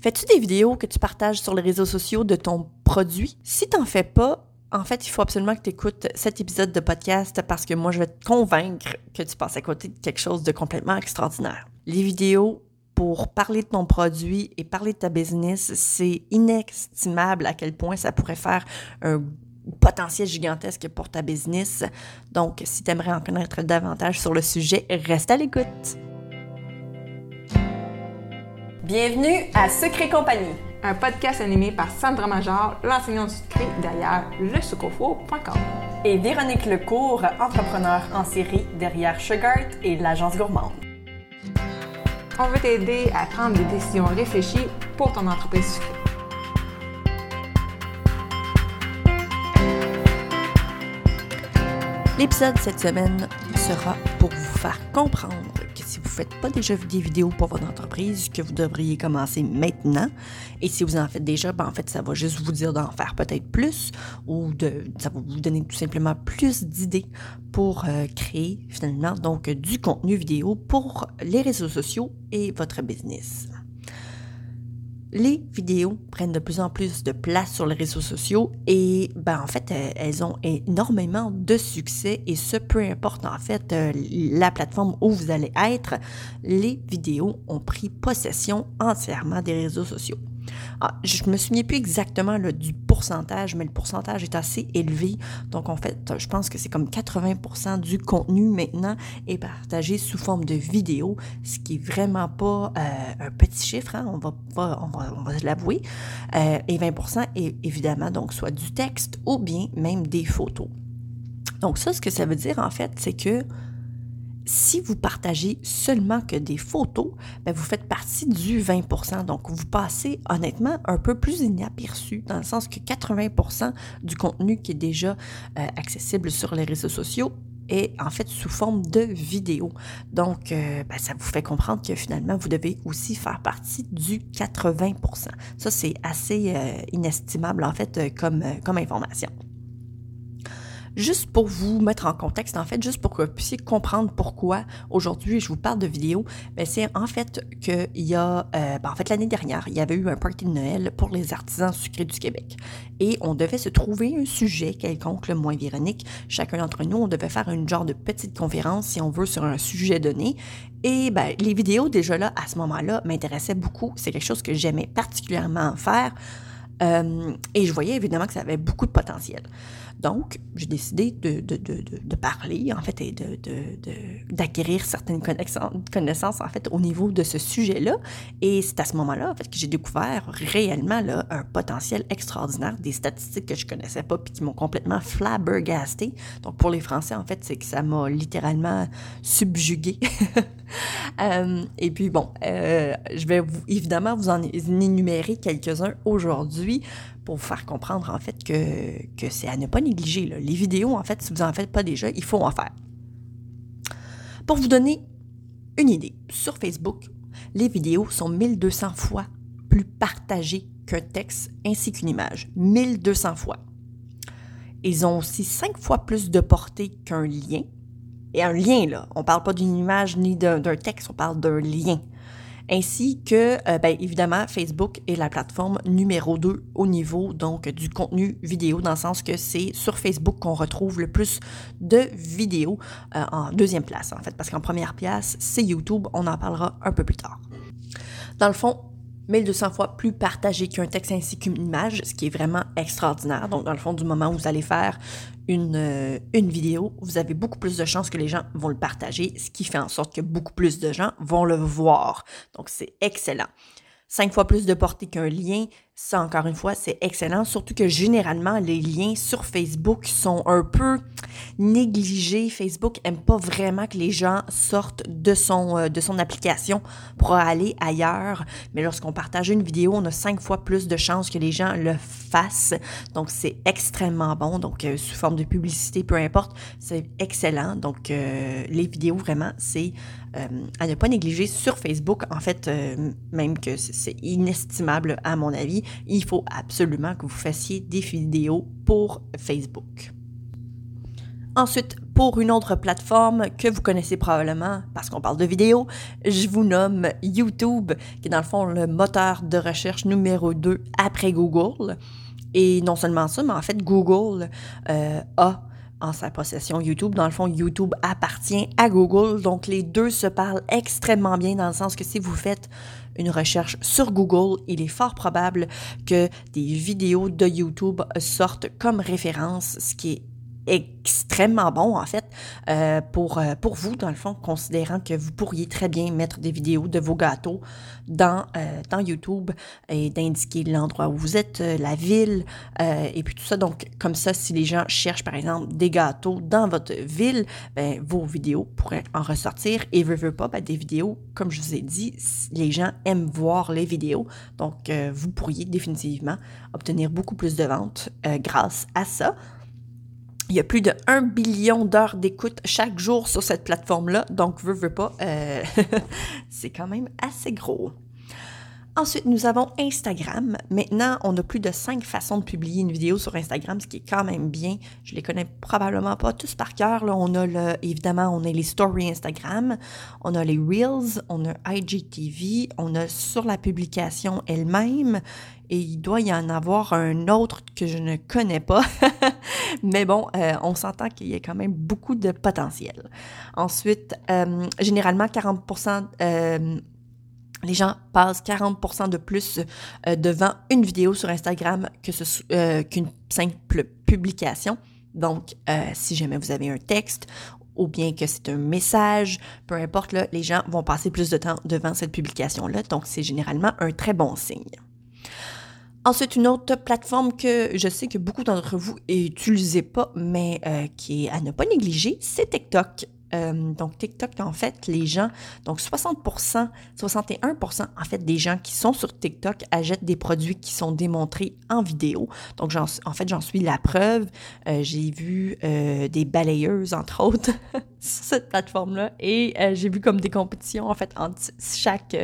Fais-tu des vidéos que tu partages sur les réseaux sociaux de ton produit? Si t'en fais pas, en fait, il faut absolument que tu écoutes cet épisode de podcast parce que moi, je vais te convaincre que tu passes à côté de quelque chose de complètement extraordinaire. Les vidéos pour parler de ton produit et parler de ta business, c'est inestimable à quel point ça pourrait faire un potentiel gigantesque pour ta business. Donc, si tu aimerais en connaître davantage sur le sujet, reste à l'écoute. Bienvenue à Secret Compagnie, un podcast animé par Sandra Major, l'enseignante du secret derrière lesucofo.com. Et Véronique Lecourt, entrepreneur en série derrière Sugart et l'agence gourmande. On veut t'aider à prendre des décisions réfléchies pour ton entreprise sucrée. L'épisode cette semaine sera pour vous faire comprendre si vous ne faites pas déjà des vidéos pour votre entreprise, que vous devriez commencer maintenant. Et si vous en faites déjà, ben en fait, ça va juste vous dire d'en faire peut-être plus ou de, ça va vous donner tout simplement plus d'idées pour euh, créer finalement donc du contenu vidéo pour les réseaux sociaux et votre business les vidéos prennent de plus en plus de place sur les réseaux sociaux et ben en fait elles ont énormément de succès et ce peu importe en fait euh, la plateforme où vous allez être, les vidéos ont pris possession entièrement des réseaux sociaux. Ah, je me souviens plus exactement du pourcentage, mais le pourcentage est assez élevé. Donc, en fait, je pense que c'est comme 80% du contenu maintenant est partagé sous forme de vidéo, ce qui est vraiment pas euh, un petit chiffre, hein, on va on va, on va l'avouer. Euh, et 20% est évidemment donc soit du texte ou bien même des photos. Donc ça, ce que ça veut dire en fait, c'est que si vous partagez seulement que des photos, ben, vous faites partie du 20% Donc, vous passez honnêtement un peu plus inaperçu, dans le sens que 80% du contenu qui est déjà euh, accessible sur les réseaux sociaux est en fait sous forme de vidéo. Donc, euh, ben, ça vous fait comprendre que finalement, vous devez aussi faire partie du 80% Ça, c'est assez euh, inestimable en fait comme, comme information. Juste pour vous mettre en contexte, en fait, juste pour que vous puissiez comprendre pourquoi aujourd'hui je vous parle de vidéo, c'est en fait qu'il y a, euh, ben, en fait, l'année dernière, il y avait eu un party de Noël pour les artisans sucrés du Québec. Et on devait se trouver un sujet quelconque, le moins Véronique. Chacun d'entre nous, on devait faire une genre de petite conférence, si on veut, sur un sujet donné. Et ben, les vidéos, déjà là, à ce moment-là, m'intéressaient beaucoup. C'est quelque chose que j'aimais particulièrement faire. Euh, et je voyais évidemment que ça avait beaucoup de potentiel. Donc, j'ai décidé de, de, de, de, parler, en fait, et d'acquérir certaines connaissances, en fait, au niveau de ce sujet-là. Et c'est à ce moment-là, en fait, que j'ai découvert réellement là, un potentiel extraordinaire, des statistiques que je connaissais pas, puis qui m'ont complètement flabbergasté. Donc, pour les Français, en fait, c'est que ça m'a littéralement subjugué. Euh, et puis, bon, euh, je vais évidemment vous en énumérer quelques-uns aujourd'hui pour vous faire comprendre en fait que, que c'est à ne pas négliger. Les vidéos, en fait, si vous n'en faites pas déjà, il faut en faire. Pour vous donner une idée, sur Facebook, les vidéos sont 1200 fois plus partagées qu'un texte ainsi qu'une image. 1200 fois. Ils ont aussi 5 fois plus de portée qu'un lien. Et un lien, là, on parle pas d'une image ni d'un texte, on parle d'un lien. Ainsi que, euh, ben, évidemment, Facebook est la plateforme numéro 2 au niveau donc du contenu vidéo, dans le sens que c'est sur Facebook qu'on retrouve le plus de vidéos euh, en deuxième place, en fait, parce qu'en première place, c'est YouTube, on en parlera un peu plus tard. Dans le fond, 1200 fois plus partagé qu'un texte ainsi qu'une image, ce qui est vraiment extraordinaire. Donc, dans le fond, du moment où vous allez faire une, euh, une vidéo, vous avez beaucoup plus de chances que les gens vont le partager, ce qui fait en sorte que beaucoup plus de gens vont le voir. Donc, c'est excellent. Cinq fois plus de portée qu'un lien, ça, encore une fois, c'est excellent, surtout que généralement, les liens sur Facebook sont un peu négligés. Facebook aime pas vraiment que les gens sortent de son, euh, de son application pour aller ailleurs. Mais lorsqu'on partage une vidéo, on a cinq fois plus de chances que les gens le fassent. Donc, c'est extrêmement bon. Donc, euh, sous forme de publicité, peu importe, c'est excellent. Donc, euh, les vidéos, vraiment, c'est à ne pas négliger sur Facebook. En fait, même que c'est inestimable à mon avis il faut absolument que vous fassiez des vidéos pour Facebook. Ensuite, pour une autre plateforme que vous connaissez probablement parce qu'on parle de vidéo. Je vous nomme YouTube, qui est dans le fond le moteur de recherche numéro 2 après Google. Et non seulement ça, mais en fait, Google euh, a en sa possession YouTube. Dans le fond, YouTube appartient à Google. Donc, les deux se parlent extrêmement bien dans le sens que si vous faites une recherche sur Google, il est fort probable que des vidéos de YouTube sortent comme référence, ce qui est extrêmement bon, en fait, euh, pour, euh, pour vous, dans le fond, considérant que vous pourriez très bien mettre des vidéos de vos gâteaux dans, euh, dans YouTube et d'indiquer l'endroit où vous êtes, la ville, et puis tout ça. Donc, comme ça, si les gens cherchent, par exemple, des gâteaux dans votre ville, ben, vos vidéos pourraient en ressortir. Et veut, veut pas, ben, des vidéos, comme je vous ai dit, les gens aiment voir les vidéos. Donc, vous pourriez définitivement obtenir beaucoup plus de ventes grâce à ça. Il y a plus de 1 billion d'heures d'écoute chaque jour sur cette plateforme-là, donc veux, veux pas, euh, c'est quand même assez gros. Ensuite, nous avons Instagram. Maintenant, on a plus de cinq façons de publier une vidéo sur Instagram, ce qui est quand même bien. Je les connais probablement pas tous par cœur. On a le, évidemment, on a les stories Instagram, on a les Reels, on a IGTV, on a sur la publication elle-même, et il doit y en avoir un autre que je ne connais pas. Mais bon, euh, on s'entend qu'il y a quand même beaucoup de potentiel. Ensuite, euh, généralement, 40 euh, les gens passent 40% de plus devant une vidéo sur Instagram ce, qu'une simple publication. Donc, si jamais vous avez un texte ou bien que c'est un message, peu importe, les gens vont passer plus de temps devant cette publication-là. Donc, c'est généralement un très bon signe. Ensuite, une autre plateforme que je sais que beaucoup d'entre vous n'utilisez pas, mais euh, qui est à ne pas négliger, c'est TikTok. Euh, donc, TikTok, en fait, les gens, donc 60% 61% en fait, des gens qui sont sur TikTok achètent des produits qui sont démontrés en vidéo. Donc, en fait, j'en suis la preuve. Euh, j'ai vu euh, des balayeuses, entre autres, sur cette plateforme-là. Et j'ai vu comme des compétitions, en fait, entre chaque,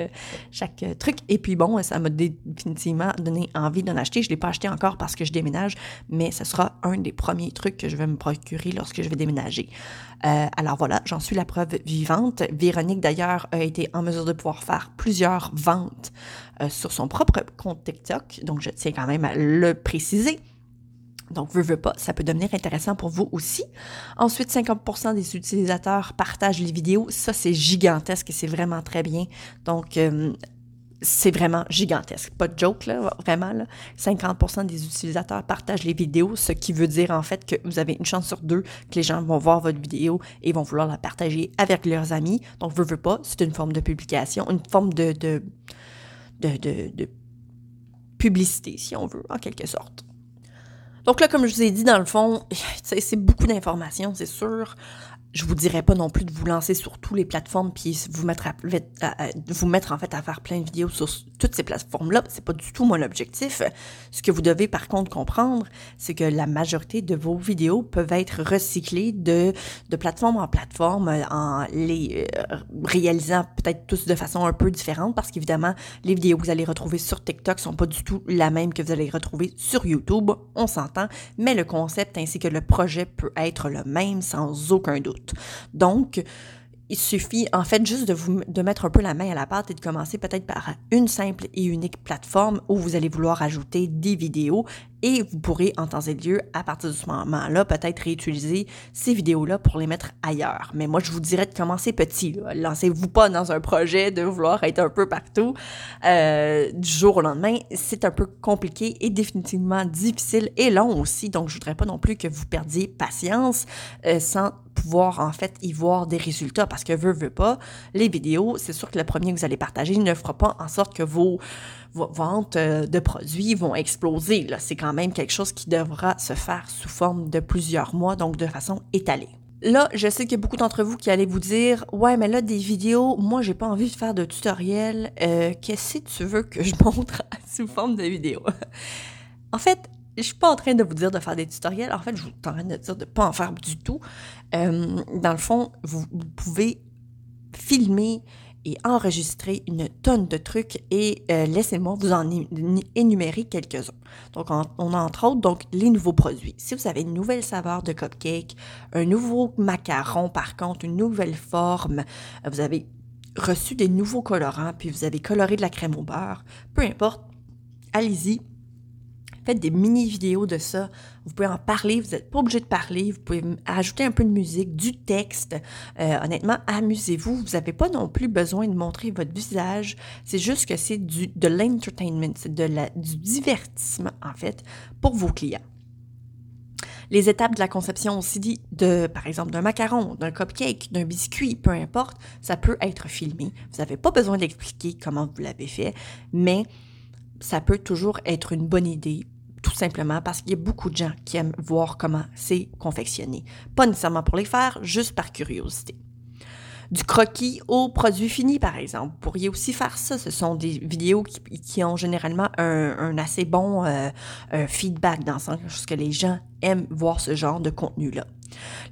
chaque truc. Et puis, bon, ça m'a définitivement donné envie d'en acheter. Je ne l'ai pas acheté encore parce que je déménage, mais ce sera un des premiers trucs que je vais me procurer lorsque je vais déménager. alors, voilà j'en suis la preuve vivante. Véronique, d'ailleurs, a été en mesure de pouvoir faire plusieurs ventes euh, sur son propre compte TikTok, donc je tiens quand même à le préciser. Donc, veux, veux pas, ça peut devenir intéressant pour vous aussi. Ensuite, 50% des utilisateurs partagent les vidéos. Ça, c'est gigantesque et c'est vraiment très bien. Donc, euh, c'est vraiment gigantesque. Pas de joke, là, vraiment. Là. 50% des utilisateurs partagent les vidéos, ce qui veut dire en fait que vous avez une chance sur deux que les gens vont voir votre vidéo et vont vouloir la partager avec leurs amis. Donc, veux, veux pas, c'est une forme de publication, une forme de, de, de, de publicité, si on veut, en quelque sorte. Donc là, comme je vous ai dit, dans le fond, c'est beaucoup d'informations, c'est sûr je vous dirais pas non plus de vous lancer sur toutes les plateformes puis vous mettre à, vous mettre en fait à faire plein de vidéos sur toutes ces plateformes là c'est pas du tout mon objectif ce que vous devez par contre comprendre c'est que la majorité de vos vidéos peuvent être recyclées de, de plateforme en plateforme en les euh, réalisant peut-être tous de façon un peu différente parce qu'évidemment les vidéos que vous allez retrouver sur TikTok sont pas du tout la même que vous allez retrouver sur YouTube on s'entend. Mais le concept ainsi que le projet peut être le même sans aucun doute donc, il suffit en fait juste de vous de mettre un peu la main à la pâte et de commencer peut-être par une simple et unique plateforme où vous allez vouloir ajouter des vidéos et vous pourrez en temps et lieu à partir de ce moment-là peut-être réutiliser ces vidéos-là pour les mettre ailleurs. Mais moi je vous dirais de commencer petit. Lancez-vous pas dans un projet de vouloir être un peu partout euh, du jour au lendemain. C'est un peu compliqué et définitivement difficile et long aussi. Donc je voudrais pas non plus que vous perdiez patience euh, sans pouvoir en fait y voir des résultats parce que veut, veut pas, les vidéos, c'est sûr que le premier que vous allez partager ne fera pas en sorte que vos, ventes euh, de produits vont exploser. C'est quand même quelque chose qui devra se faire sous forme de plusieurs mois, donc de façon étalée. Là, je sais qu'il y a beaucoup d'entre vous qui allez vous dire Ouais, mais là, des vidéos, moi, j'ai pas envie de faire de tutoriel. Euh, qu'est-ce que tu veux que je montre sous forme de vidéo? en fait, je suis pas en train de vous dire de faire des tutoriels. En fait, je suis en train de dire de pas en faire du tout. Euh, dans le fond, vous, pouvez filmer et une tonne de trucs et euh, laissez-moi vous en énumérer quelques-uns. Donc, on, a entre autres donc, les nouveaux produits. Si vous avez une nouvelle saveur de cupcake, un nouveau macaron par contre, une nouvelle forme, euh, vous avez reçu des nouveaux colorants, puis vous avez coloré de la crème au beurre, peu importe, allez-y, Faites des mini-vidéos de ça. Vous pouvez en parler, vous n'êtes pas obligé de parler. Vous pouvez ajouter un peu de musique, du texte. Euh, honnêtement, amusez-vous. Vous n'avez pas non plus besoin de montrer votre visage. C'est juste que c'est de l'entertainment, c'est du divertissement, en fait, pour vos clients. Les étapes de la conception aussi, de, par exemple, d'un macaron, d'un cupcake, d'un biscuit, peu importe, ça peut être filmé. Vous n'avez pas besoin d'expliquer comment vous l'avez fait, mais ça peut toujours être une bonne idée tout simplement parce qu'il y a beaucoup de gens qui aiment voir comment c'est confectionné. Pas nécessairement pour les faire, juste par curiosité. Du croquis au produit fini, par exemple. Vous pourriez aussi faire ça. Ce sont des vidéos qui, ont généralement un, assez bon euh, feedback dans le sens que les gens aiment voir ce genre de contenu-là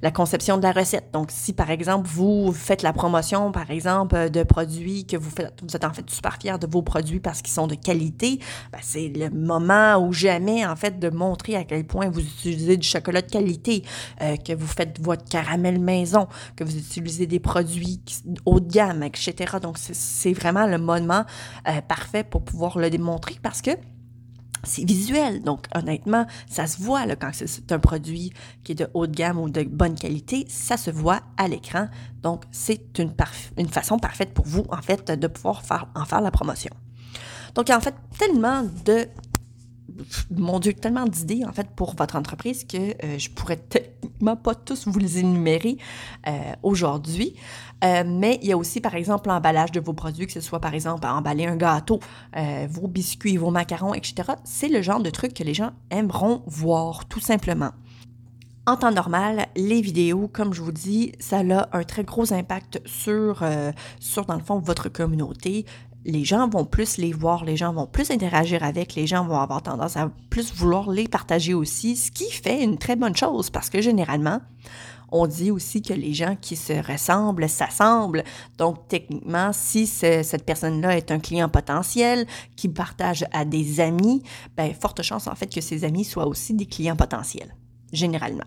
la conception de la recette. Donc, si par exemple, vous faites la promotion, par exemple, de produits que vous faites, vous êtes en fait super fier de vos produits parce qu'ils sont de qualité, ben, c'est le moment ou jamais, en fait, de montrer à quel point vous utilisez du chocolat de qualité, euh, que vous faites votre caramel maison, que vous utilisez des produits haut de gamme, etc. Donc, c'est vraiment le moment euh, parfait pour pouvoir le démontrer parce que c'est visuel. Donc, honnêtement, ça se voit quand c'est un produit qui est de haute gamme ou de bonne qualité, ça se voit à l'écran. Donc, c'est une, façon parfaite pour vous, en fait, de pouvoir faire, en faire la promotion. Donc, en fait, tellement de mon Dieu, tellement d'idées en fait pour votre entreprise que euh, je pourrais tellement pas tous vous les énumérer euh, aujourd'hui. Euh, mais il y a aussi, par exemple, l'emballage de vos produits, que ce soit, par exemple, emballer un gâteau, vos biscuits, vos macarons, etc. C'est le genre de truc que les gens aimeront voir, tout simplement. En temps normal, les vidéos, comme je vous dis, ça a un très gros impact sur, sur dans le fond, votre communauté les gens vont plus les voir, les gens vont plus interagir avec, les gens vont avoir tendance à plus vouloir les partager aussi, ce qui fait une très bonne chose parce que généralement, on dit aussi que les gens qui se ressemblent s'assemblent. Donc, techniquement, si cette personne-là est un client potentiel qui partage à des amis, ben, forte chance en fait que ces amis soient aussi des clients potentiels, généralement.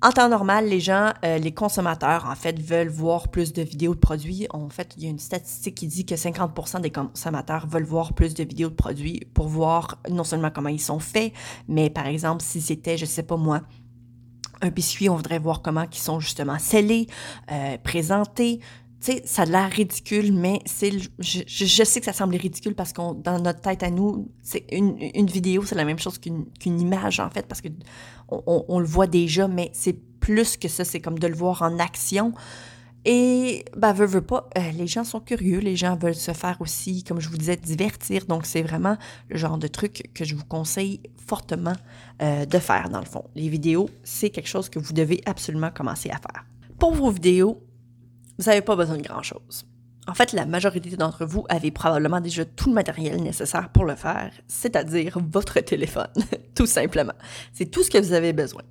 En temps normal, les gens, euh, les consommateurs, en fait, veulent voir plus de vidéos de produits. En fait, il y a une statistique qui dit que 50% des consommateurs veulent voir plus de vidéos de produits pour voir non seulement comment ils sont faits, mais par exemple, si c'était, je sais pas moi, un biscuit, on voudrait voir comment ils sont justement scellés, euh, présentés. Tu sais, ça a l'air ridicule, mais c'est, je, sais que ça semble ridicule parce qu'on, dans notre tête à nous, c'est une, vidéo, c'est la même chose qu'une, qu'une image en fait, parce que on, le voit déjà, mais c'est plus que ça, c'est comme de le voir en action. Et, ben, veut, veut pas, euh, les gens sont curieux, les gens veulent se faire aussi, comme je vous disais, divertir. Donc, c'est vraiment le genre de truc que je vous conseille fortement euh, de faire, dans le fond. Les vidéos, c'est quelque chose que vous devez absolument commencer à faire. Pour vos vidéos, vous n'avez pas besoin de grand-chose. En fait, la majorité d'entre vous avez probablement déjà tout le matériel nécessaire pour le faire, c'est-à-dire votre téléphone, tout simplement. C'est tout ce que vous avez besoin.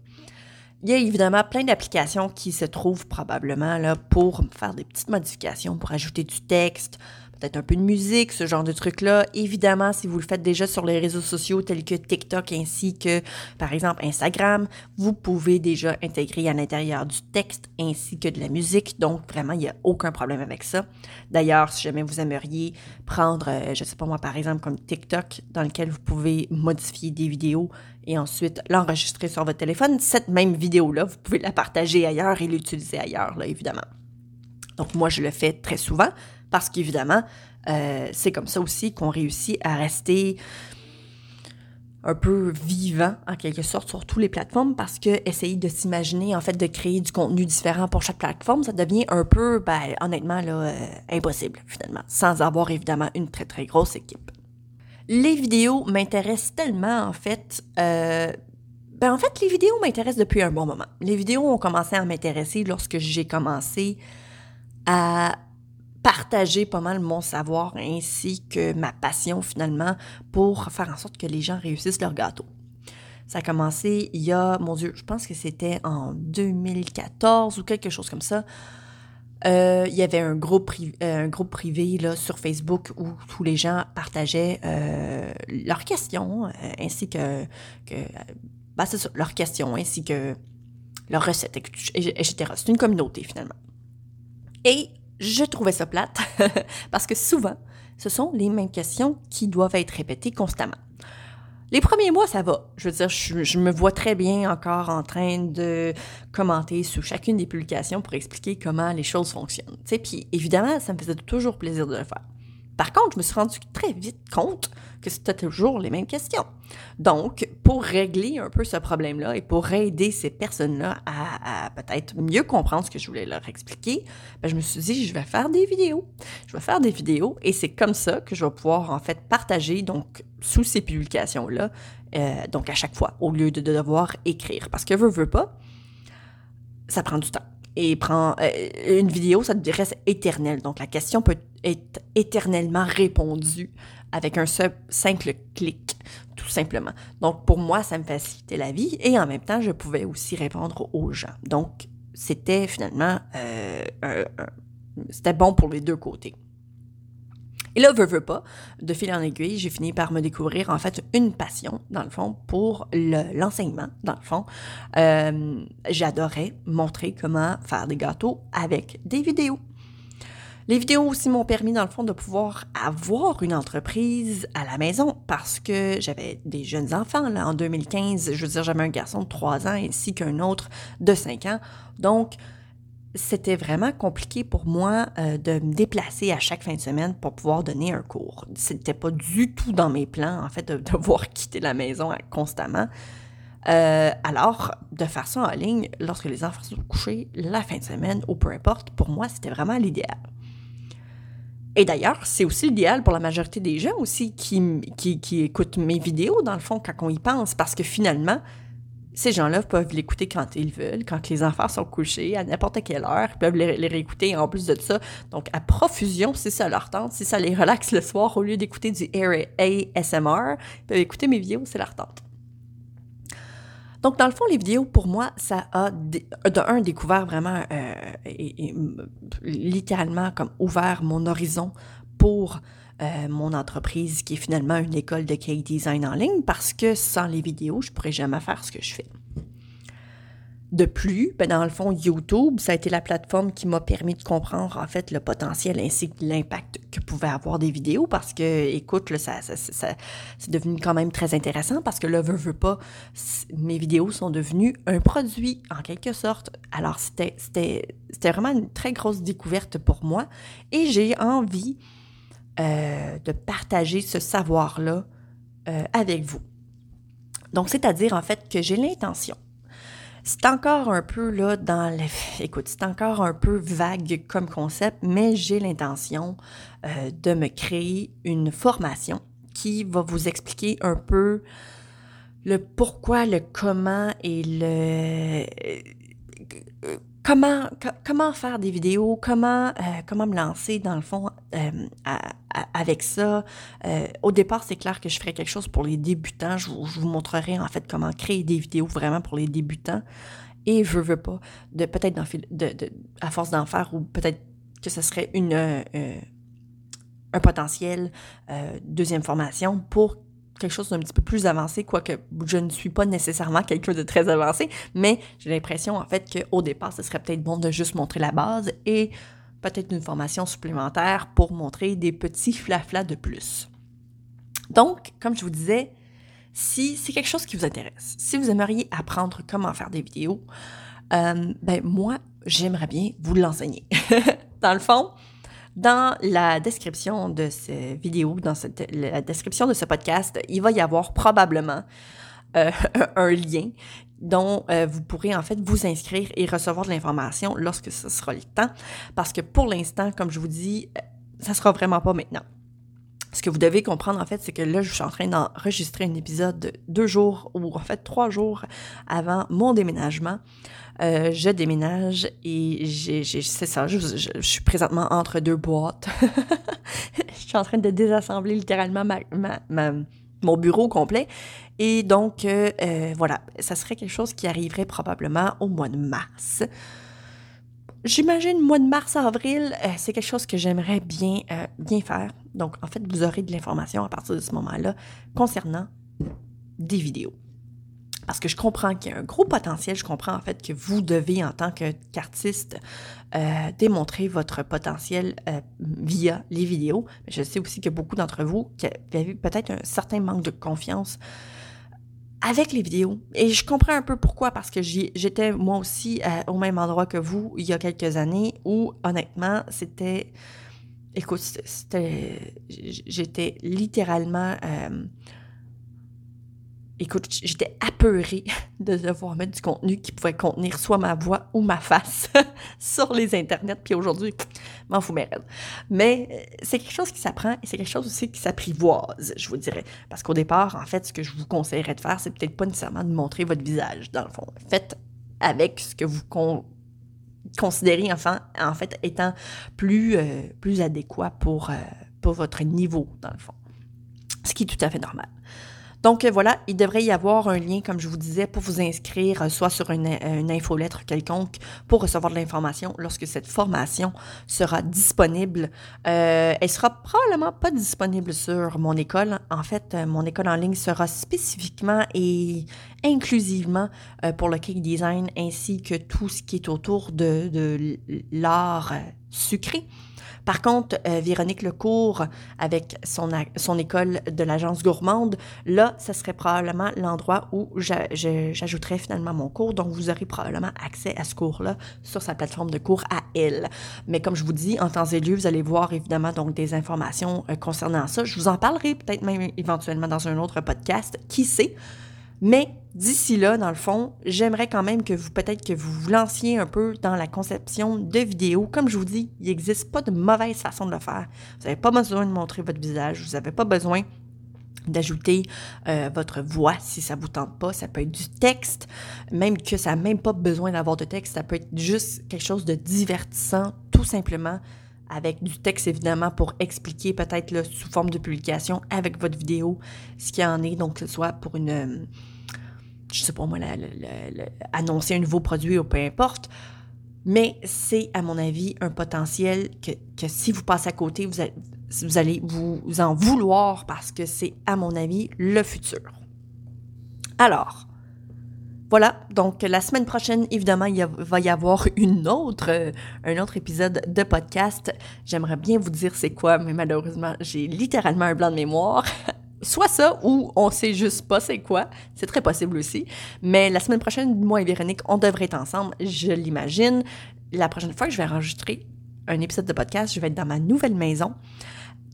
Il y a évidemment plein d'applications qui se trouvent probablement là pour faire des petites modifications, pour ajouter du texte, peut-être un peu de musique, ce genre de trucs-là. Évidemment, si vous le faites déjà sur les réseaux sociaux tels que TikTok ainsi que, par exemple, Instagram, vous pouvez déjà intégrer à l'intérieur du texte ainsi que de la musique. Donc, vraiment, il n'y a aucun problème avec ça. D'ailleurs, si jamais vous aimeriez prendre, euh, je ne sais pas moi, par exemple, comme TikTok, dans lequel vous pouvez modifier des vidéos et ensuite l'enregistrer sur votre téléphone, cette même vidéo-là, vous pouvez la partager ailleurs et l'utiliser ailleurs, là, évidemment. Donc, moi, je le fais très souvent parce qu'évidemment, euh, c'est comme ça aussi qu'on réussit à rester un peu vivant en quelque sorte sur toutes les plateformes parce que essayer de s'imaginer en fait de créer du contenu différent pour chaque plateforme, ça devient un peu ben, honnêtement là euh, impossible finalement sans avoir évidemment une très très grosse équipe. Les vidéos m'intéressent tellement en fait euh, ben en fait les vidéos m'intéressent depuis un bon moment. Les vidéos ont commencé à m'intéresser lorsque j'ai commencé à partager pas mal mon savoir ainsi que ma passion finalement pour faire en sorte que les gens réussissent leur gâteau. Ça a commencé il y a, mon Dieu, je pense que c'était en 2014 ou quelque chose comme ça. Euh, il y avait un groupe, privé, un groupe privé là, sur Facebook où tous les gens partageaient leurs questions ainsi que, que ben, c'est leurs questions ainsi que leurs recettes, etc. C'est une communauté finalement. Et je trouvais ça plate parce que souvent, ce sont les mêmes questions qui doivent être répétées constamment. Les premiers mois, ça va. Je veux dire, je, me vois très bien encore en train de commenter sous chacune des publications pour expliquer comment les choses fonctionnent. Puis évidemment, ça me faisait toujours plaisir de le faire. Par contre, je me suis rendu très vite compte que c'était toujours les mêmes questions. Donc, pour régler un peu ce problème-là et pour aider ces personnes-là à, peut-être mieux comprendre ce que je voulais leur expliquer, ben, je me suis dit, je vais faire des vidéos. Je vais faire des vidéos et c'est comme ça que je vais pouvoir en fait partager donc sous ces publications-là, euh, donc à chaque fois, au lieu de, devoir écrire. Parce que veut, veut pas, ça prend du temps et prend euh, une vidéo, ça reste éternel. Donc la question peut être éternellement répondue avec un simple clic, tout simplement. Donc pour moi, ça me facilitait la vie et en même temps, je pouvais aussi répondre aux gens. Donc c'était finalement euh, c'était bon pour les deux côtés. Et là, veux, veux pas, de fil en aiguille, j'ai fini par me découvrir en fait une passion, dans le fond, pour l'enseignement, dans le fond. Euh, j'adorais montrer comment faire des gâteaux avec des vidéos. Les vidéos aussi m'ont permis, dans le fond, de pouvoir avoir une entreprise à la maison parce que j'avais des jeunes enfants. Là, en 2015, je veux dire, j'avais un garçon de 3 ans ainsi qu'un autre de 5 ans. Donc, c'était vraiment compliqué pour moi euh, de me déplacer à chaque fin de semaine pour pouvoir donner un cours. C'était pas du tout dans mes plans, en fait, de devoir quitter la maison constamment. Euh, alors, de ça en ligne lorsque les enfants sont couchés, la fin de semaine ou peu importe, pour moi, c'était vraiment l'idéal. Et d'ailleurs, c'est aussi l'idéal pour la majorité des gens aussi qui, qui, qui écoutent mes vidéos, dans le fond, quand on y pense, parce que finalement, ces gens-là peuvent l'écouter quand ils veulent, quand les enfants sont couchés, à n'importe quelle heure. Ils peuvent les, réécouter en plus de ça. Donc, à profusion, si ça leur tente, si ça les relaxe le soir, au lieu d'écouter du ASMR, ils peuvent écouter mes vidéos, c'est leur tente. Donc, dans le fond, les vidéos, pour moi, ça a, de un, découvert vraiment, euh, et, littéralement, comme ouvert mon horizon pour euh, mon entreprise qui est finalement une école de cake design en ligne parce que sans les vidéos, je pourrais jamais faire ce que je fais. De plus, ben dans le fond, YouTube, ça a été la plateforme qui m'a permis de comprendre en fait le potentiel ainsi que l'impact que pouvaient avoir des vidéos parce que, écoute, là, ça, c'est devenu quand même très intéressant parce que là, veux, veux pas, mes vidéos sont devenues un produit en quelque sorte. Alors, c'était vraiment une très grosse découverte pour moi et j'ai envie euh, de partager ce savoir-là euh, avec vous. Donc, c'est-à-dire en fait que j'ai l'intention. C'est encore un peu là dans les... Écoute, c'est encore un peu vague comme concept, mais j'ai l'intention euh, de me créer une formation qui va vous expliquer un peu le pourquoi, le comment et le comment, faire des vidéos, comment, euh, comment me lancer dans le fond euh, avec ça? Euh, au départ, c'est clair que je ferais quelque chose pour les débutants. Je vous, montrerai en fait comment créer des vidéos vraiment pour les débutants. Et je veux pas, de peut-être de, à force d'en faire, ou peut-être que ce serait une, un potentiel deuxième formation pour quelque chose d'un petit peu plus avancé, quoique je ne suis pas nécessairement quelqu'un de très avancé, mais j'ai l'impression en fait qu'au départ, ce serait peut-être bon de juste montrer la base et peut-être une formation supplémentaire pour montrer des petits flaflas de plus. Donc, comme je vous disais, si c'est quelque chose qui vous intéresse, si vous aimeriez apprendre comment faire des vidéos, euh, ben moi, j'aimerais bien vous l'enseigner. Dans le fond, dans la description de cette vidéo, dans la description de ce podcast, il va y avoir probablement euh, un lien dont euh, vous pourrez en fait vous inscrire et recevoir de l'information lorsque ce sera le temps. Parce que pour l'instant, comme je vous dis, euh, ça sera vraiment pas maintenant. Ce que vous devez comprendre, en fait, c'est que là, je suis en train d'enregistrer un épisode deux jours, ou en fait trois jours avant mon déménagement. Euh, je déménage et c'est ça, je, suis présentement entre deux boîtes. je suis en train de désassembler littéralement mon bureau complet. Et donc, euh, euh, voilà, ça serait quelque chose qui arriverait probablement au mois de mars j'imagine, mois de mars-avril, euh, c'est quelque chose que j'aimerais bien, bien faire. Donc, en fait, vous aurez de l'information à partir de ce moment-là concernant des vidéos. Parce que je comprends qu'il y a un gros potentiel, je comprends en fait que vous devez, en tant qu'artiste, euh, démontrer votre potentiel via les vidéos. Mais je sais aussi que beaucoup d'entre vous qui avez peut-être un certain manque de confiance avec les vidéos. Et je comprends un peu pourquoi, parce que j'étais moi aussi euh, au même endroit que vous il y a quelques années où, honnêtement, c'était... Écoute, c'était... J'étais littéralement... Écoute, j'étais apeurée de devoir mettre du contenu qui pouvait contenir soit ma voix ou ma face sur les internets. Puis aujourd'hui, m'en fous mes Mais euh, c'est quelque chose qui s'apprend et c'est quelque chose aussi qui s'apprivoise, je vous dirais. Parce qu'au départ, en fait, ce que je vous conseillerais de faire, c'est peut-être pas nécessairement de montrer votre visage, dans le fond. Faites avec ce que vous considérez, enfin, en fait, étant plus, euh, plus adéquat pour, euh, pour votre niveau, dans le fond. Ce qui est tout à fait normal. Donc euh, voilà, il devrait y avoir un lien, comme je vous disais, pour vous inscrire, euh, soit sur une, euh, une infolettre quelconque, pour recevoir de l'information lorsque cette formation sera disponible. Euh, elle sera probablement pas disponible sur mon école. En fait, mon école en ligne sera spécifiquement et inclusivement pour le cake design ainsi que tout ce qui est autour de, de l'art sucré. Par contre, euh, Véronique Lecourt, avec son, école de l'agence gourmande, là, ce serait probablement l'endroit où j'ajouterais finalement mon cours. Donc, vous aurez probablement accès à ce cours-là sur sa plateforme de cours à elle. Mais comme je vous dis, en temps et lieu, vous allez voir évidemment donc des informations euh, concernant ça. Je vous en parlerai peut-être même éventuellement dans un autre podcast. Qui sait? Mais d'ici là, dans le fond, j'aimerais quand même que vous, peut-être que vous vous lanciez un peu dans la conception de vidéos. Comme je vous dis, il n'existe pas de mauvaise façon de le faire. Vous n'avez pas besoin de montrer votre visage, vous n'avez pas besoin d'ajouter euh, votre voix si ça vous tente pas. Ça peut être du texte, même que ça n'a même pas besoin d'avoir de texte. Ça peut être juste quelque chose de divertissant, tout simplement, avec du texte évidemment pour expliquer peut-être sous forme de publication avec votre vidéo ce qu'il en est, donc que ce soit pour une, euh, je sais pas moi, annoncer un nouveau produit ou peu importe. Mais c'est, à mon avis, un potentiel que, si vous passez à côté, vous vous allez vous en vouloir parce que c'est, à mon avis, le futur. Alors, voilà, donc la semaine prochaine, évidemment, il va y avoir une autre, euh, un autre épisode de podcast. J'aimerais bien vous dire c'est quoi, mais malheureusement, j'ai littéralement un blanc de mémoire. Soit ça, ou on sait juste pas c'est quoi. C'est très possible aussi. Mais la semaine prochaine, moi et Véronique, on devrait être ensemble, je l'imagine. La prochaine fois que je vais enregistrer un épisode de podcast, je vais être dans ma nouvelle maison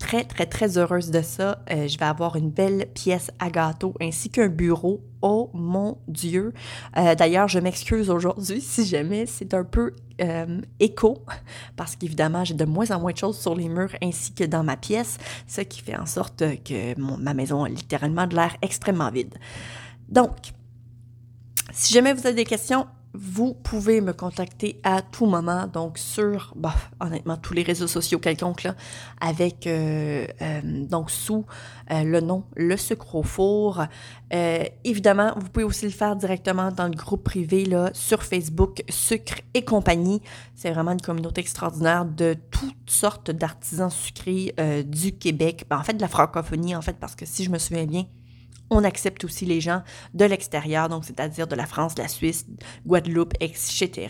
très, très, très heureuse de ça. Euh, je vais avoir une belle pièce à gâteau ainsi qu'un bureau. Oh mon Dieu! Euh, d'ailleurs, je m'excuse aujourd'hui si jamais c'est un peu euh, écho, parce qu'évidemment, j'ai de moins en moins de choses sur les murs ainsi que dans ma pièce, ce qui fait en sorte que ma maison a littéralement de l'air extrêmement vide. Donc, si jamais vous avez des questions, vous pouvez me contacter à tout moment, donc sur, bah, honnêtement, tous les réseaux sociaux quelconques, là, avec, euh, euh, donc sous euh, le nom Le Sucre au Four. évidemment, vous pouvez aussi le faire directement dans le groupe privé, là, sur Facebook, Sucre et compagnie. C'est vraiment une communauté extraordinaire de toutes sortes d'artisans sucrés du Québec, ben, en fait, de la francophonie, en fait, parce que si je me souviens bien, on accepte aussi les gens de l'extérieur, donc c'est-à-dire de la France, de la Suisse, Guadeloupe, etc.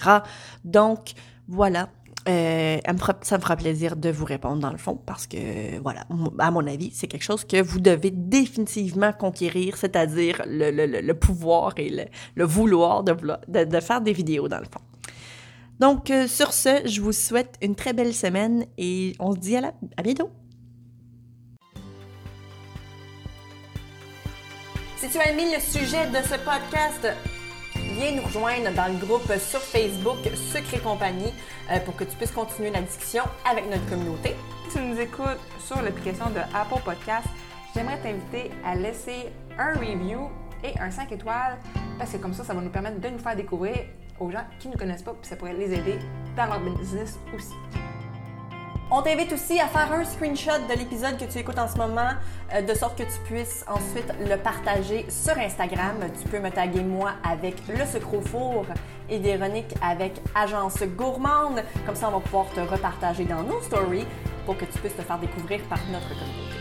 Donc, voilà. Euh, ça me fera plaisir de vous répondre dans le fond parce que, voilà, à mon avis, c'est quelque chose que vous devez définitivement conquérir, c'est-à-dire le, pouvoir et le, vouloir de, faire des vidéos dans le fond. Donc, euh, sur ce, je vous souhaite une très belle semaine et on se dit à, la, à bientôt. Si tu as aimé le sujet de ce podcast, viens nous rejoindre dans le groupe sur Facebook Secret Compagnie euh, pour que tu puisses continuer la discussion avec notre communauté. Si tu nous écoutes sur l'application de Apple Podcast, j'aimerais t'inviter à laisser un review et un 5 étoiles parce que comme ça, ça va nous permettre de nous faire découvrir aux gens qui ne nous connaissent pas puis ça pourrait les aider dans leur business aussi. On t'invite aussi à faire un screenshot de l'épisode que tu écoutes en ce moment, euh, de sorte que tu puisses ensuite le partager sur Instagram. Tu peux me taguer moi avec le sucre four et Véronique avec Agence Gourmande. Comme ça, on va pouvoir te repartager dans nos stories pour que tu puisses te faire découvrir par notre communauté.